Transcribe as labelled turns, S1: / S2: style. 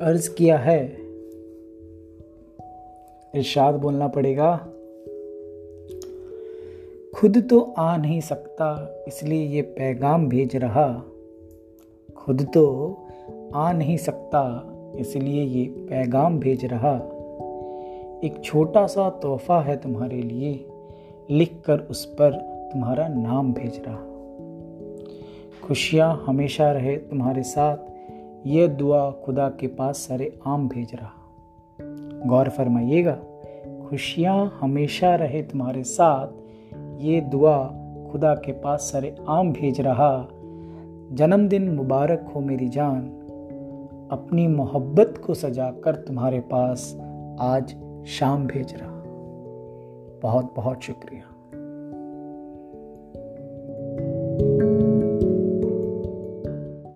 S1: अर्ज़ किया है। इरशाद बोलना पड़ेगा। खुद तो आ नहीं सकता, इसलिए ये पैगाम भेज रहा। खुद तो आ नहीं सकता, इसलिए ये पैगाम भेज रहा। एक छोटा सा तोहफा है तुम्हारे लिए लिख कर उस पर तुम्हारा नाम भेज रहा। खुशियाँ हमेशा रहे तुम्हारे साथ ये दुआ खुदा के पास सरे आम भेज रहा। गौर फरमाइएगा, खुशियाँ हमेशा रहे तुम्हारे साथ। ये दुआ खुदा के पास सरे आम भेज रहा। जन्मदिन मुबारक हो मेरी जान। अपनी मोहब्बत को सजा कर तुम्हारे पास आज शाम भेज रहा। बहुत बहुत शुक्रिया।